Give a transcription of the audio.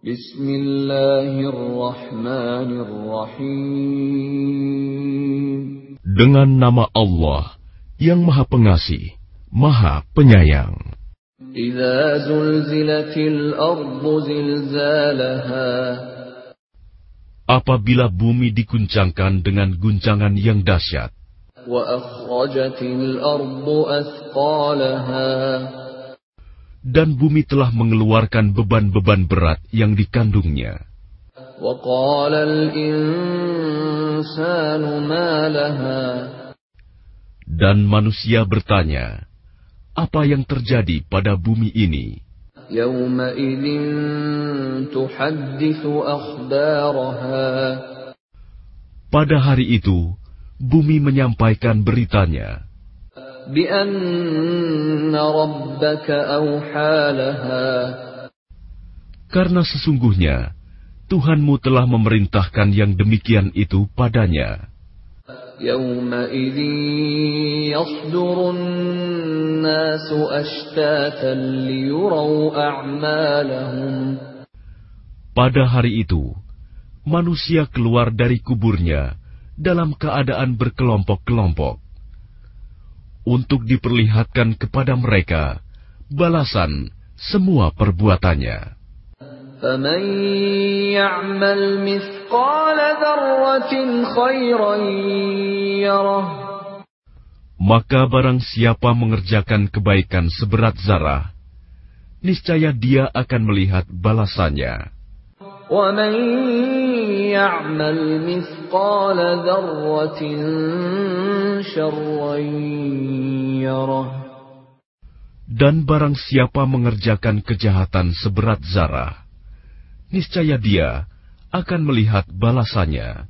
Bismillahirrahmanirrahim. Dengan nama Allah yang Maha Pengasih, Maha Penyayang. Apabila bumi dikuncangkan dengan guncangan yang dahsyat dan bumi telah mengeluarkan beban-beban berat yang dikandungnya. Dan manusia bertanya, apa yang terjadi pada bumi ini? Pada hari itu, bumi menyampaikan beritanya. karena sesungguhnya Tuhanmu telah memerintahkan yang demikian itu padanya. يومئذ يصدر الناس أشتاتا ليروا أعمالهم Pada hari itu, manusia keluar dari kuburnya dalam keadaan berkelompok-kelompok untuk diperlihatkan kepada mereka balasan semua perbuatannya. فمن يعمل مثقال ذرة خيرا يره Maka barang siapa mengerjakan kebaikan seberat zarah, niscaya dia akan melihat balasannya. ومن يعمل مثقال ذرة شرا يره dan barang siapa mengerjakan kejahatan seberat zarah, niscaya dia akan melihat balasannya.